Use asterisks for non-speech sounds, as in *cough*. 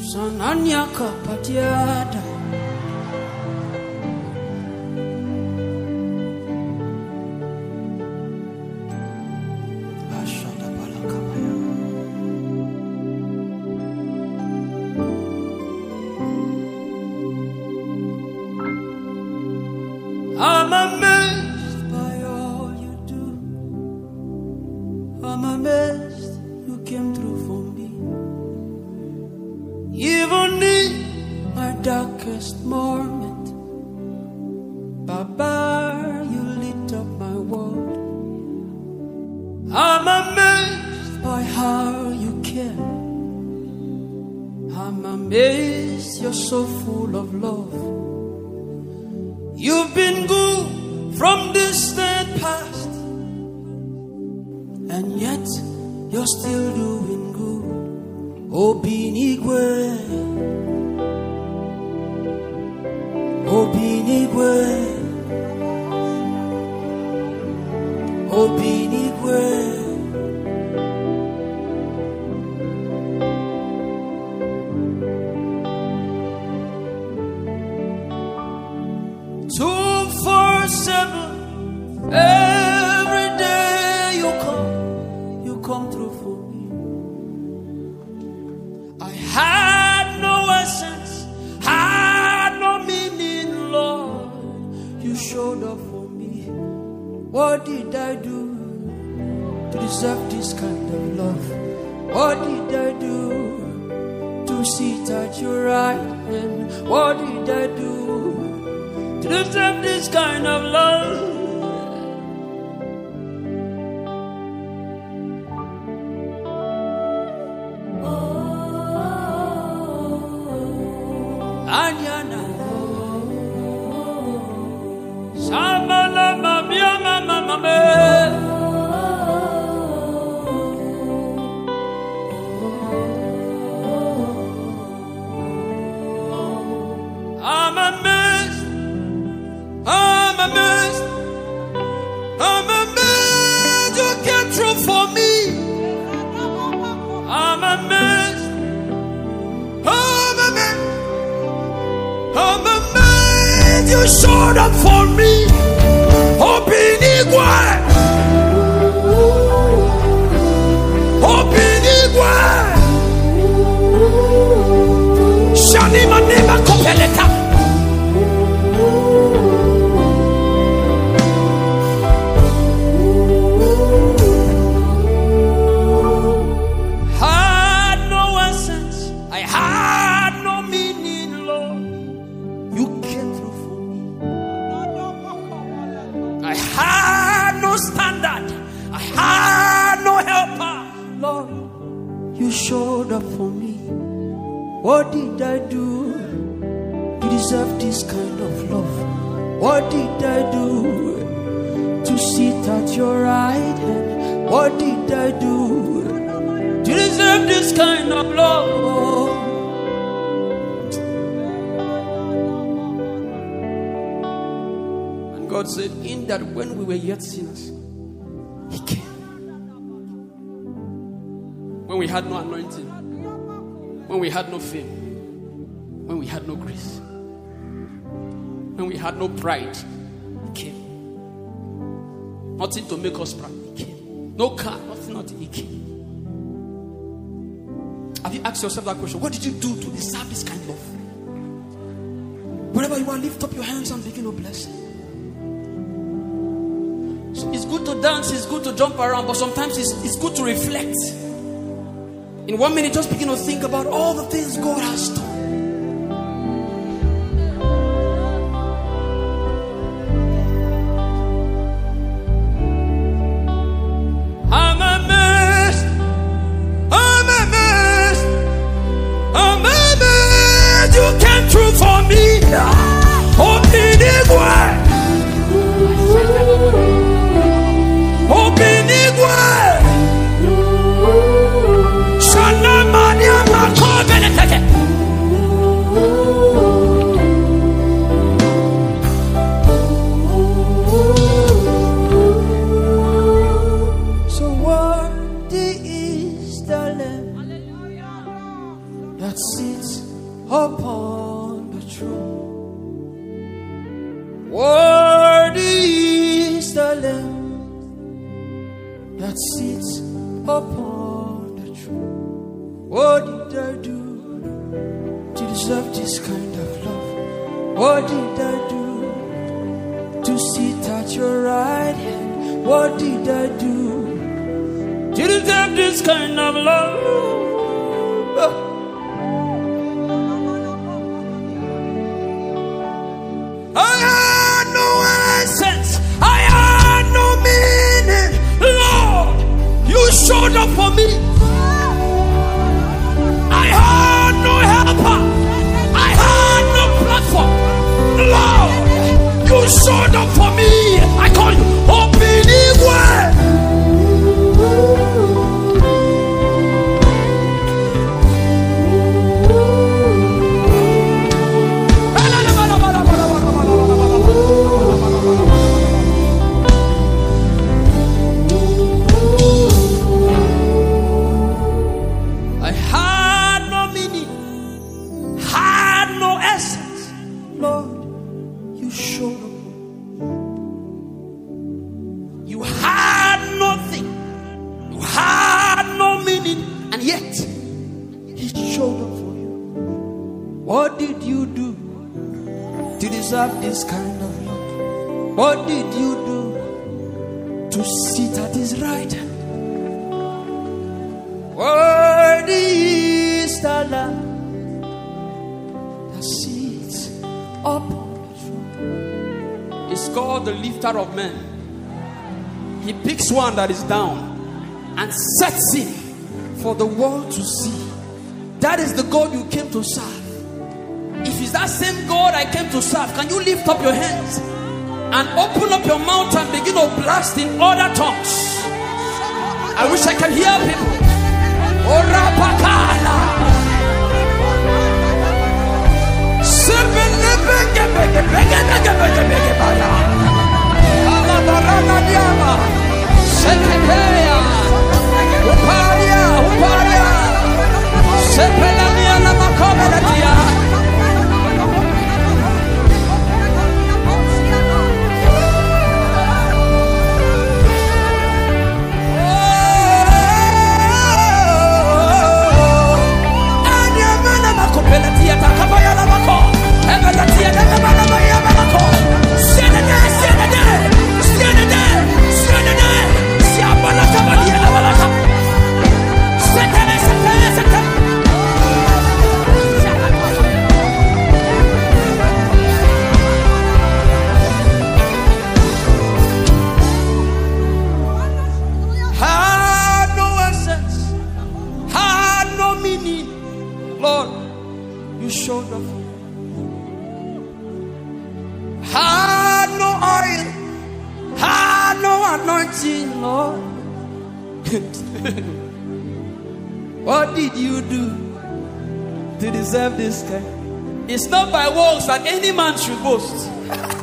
Sananya kapatiada. Ashanda darkest moment, Baba, you lit up my world. I'm amazed by how you care. I'm amazed you're so full of love. You've been good from distant past, and yet you're still doing good. Oh, Obinigwe, Obinigwe, Two, four, seven. Every day you come, you come through for me. I had no essence, had no meaning, Lord. You showed up for me. What did I deserve this kind of love? What did I do to sit at your right hand? What did I do to deserve this kind of love? You showed up for me. Obinigwe. Obinigwe. Showed up for me. What did I do to deserve this kind of love? What did I do to sit at your right hand? What did I do to deserve this kind of love? And God said, In that when we were yet sinners, When we had no anointing, when we had no fame, when we had no grace, when we had no pride, He came. Nothing to make us proud, He came. No car, nothing, nothing, He came. Have you asked yourself that question? What did you do to deserve this kind of love? Wherever you are, lift up your hands and begin to bless it's good to dance, it's good to jump around, but sometimes it's, it's good to reflect. In one minute, just begin to think about all the things God has Lamb that sits upon the throne. What did I do to deserve this kind of love? What did I do to sit at your right hand? What did I do to deserve this kind of love? Showed for me. I had no helper. I had no platform. Lord, you showed up for deserve this kind of love? What did you do to sit at His right hand? The Lamb that sits upon the throne. It's called the lifter of men. He picks one that is down and sets him for the world to see. That is the God you came to serve. If it's that same God I came to serve, can you lift up your hands and open up your mouth and begin to blast in other tongues? I wish I can hear people. Orapakala. You showed up. Had no oil, had no anointing, Lord. *laughs* what did you do to deserve this kind? It's not by works that any man should boast. *laughs*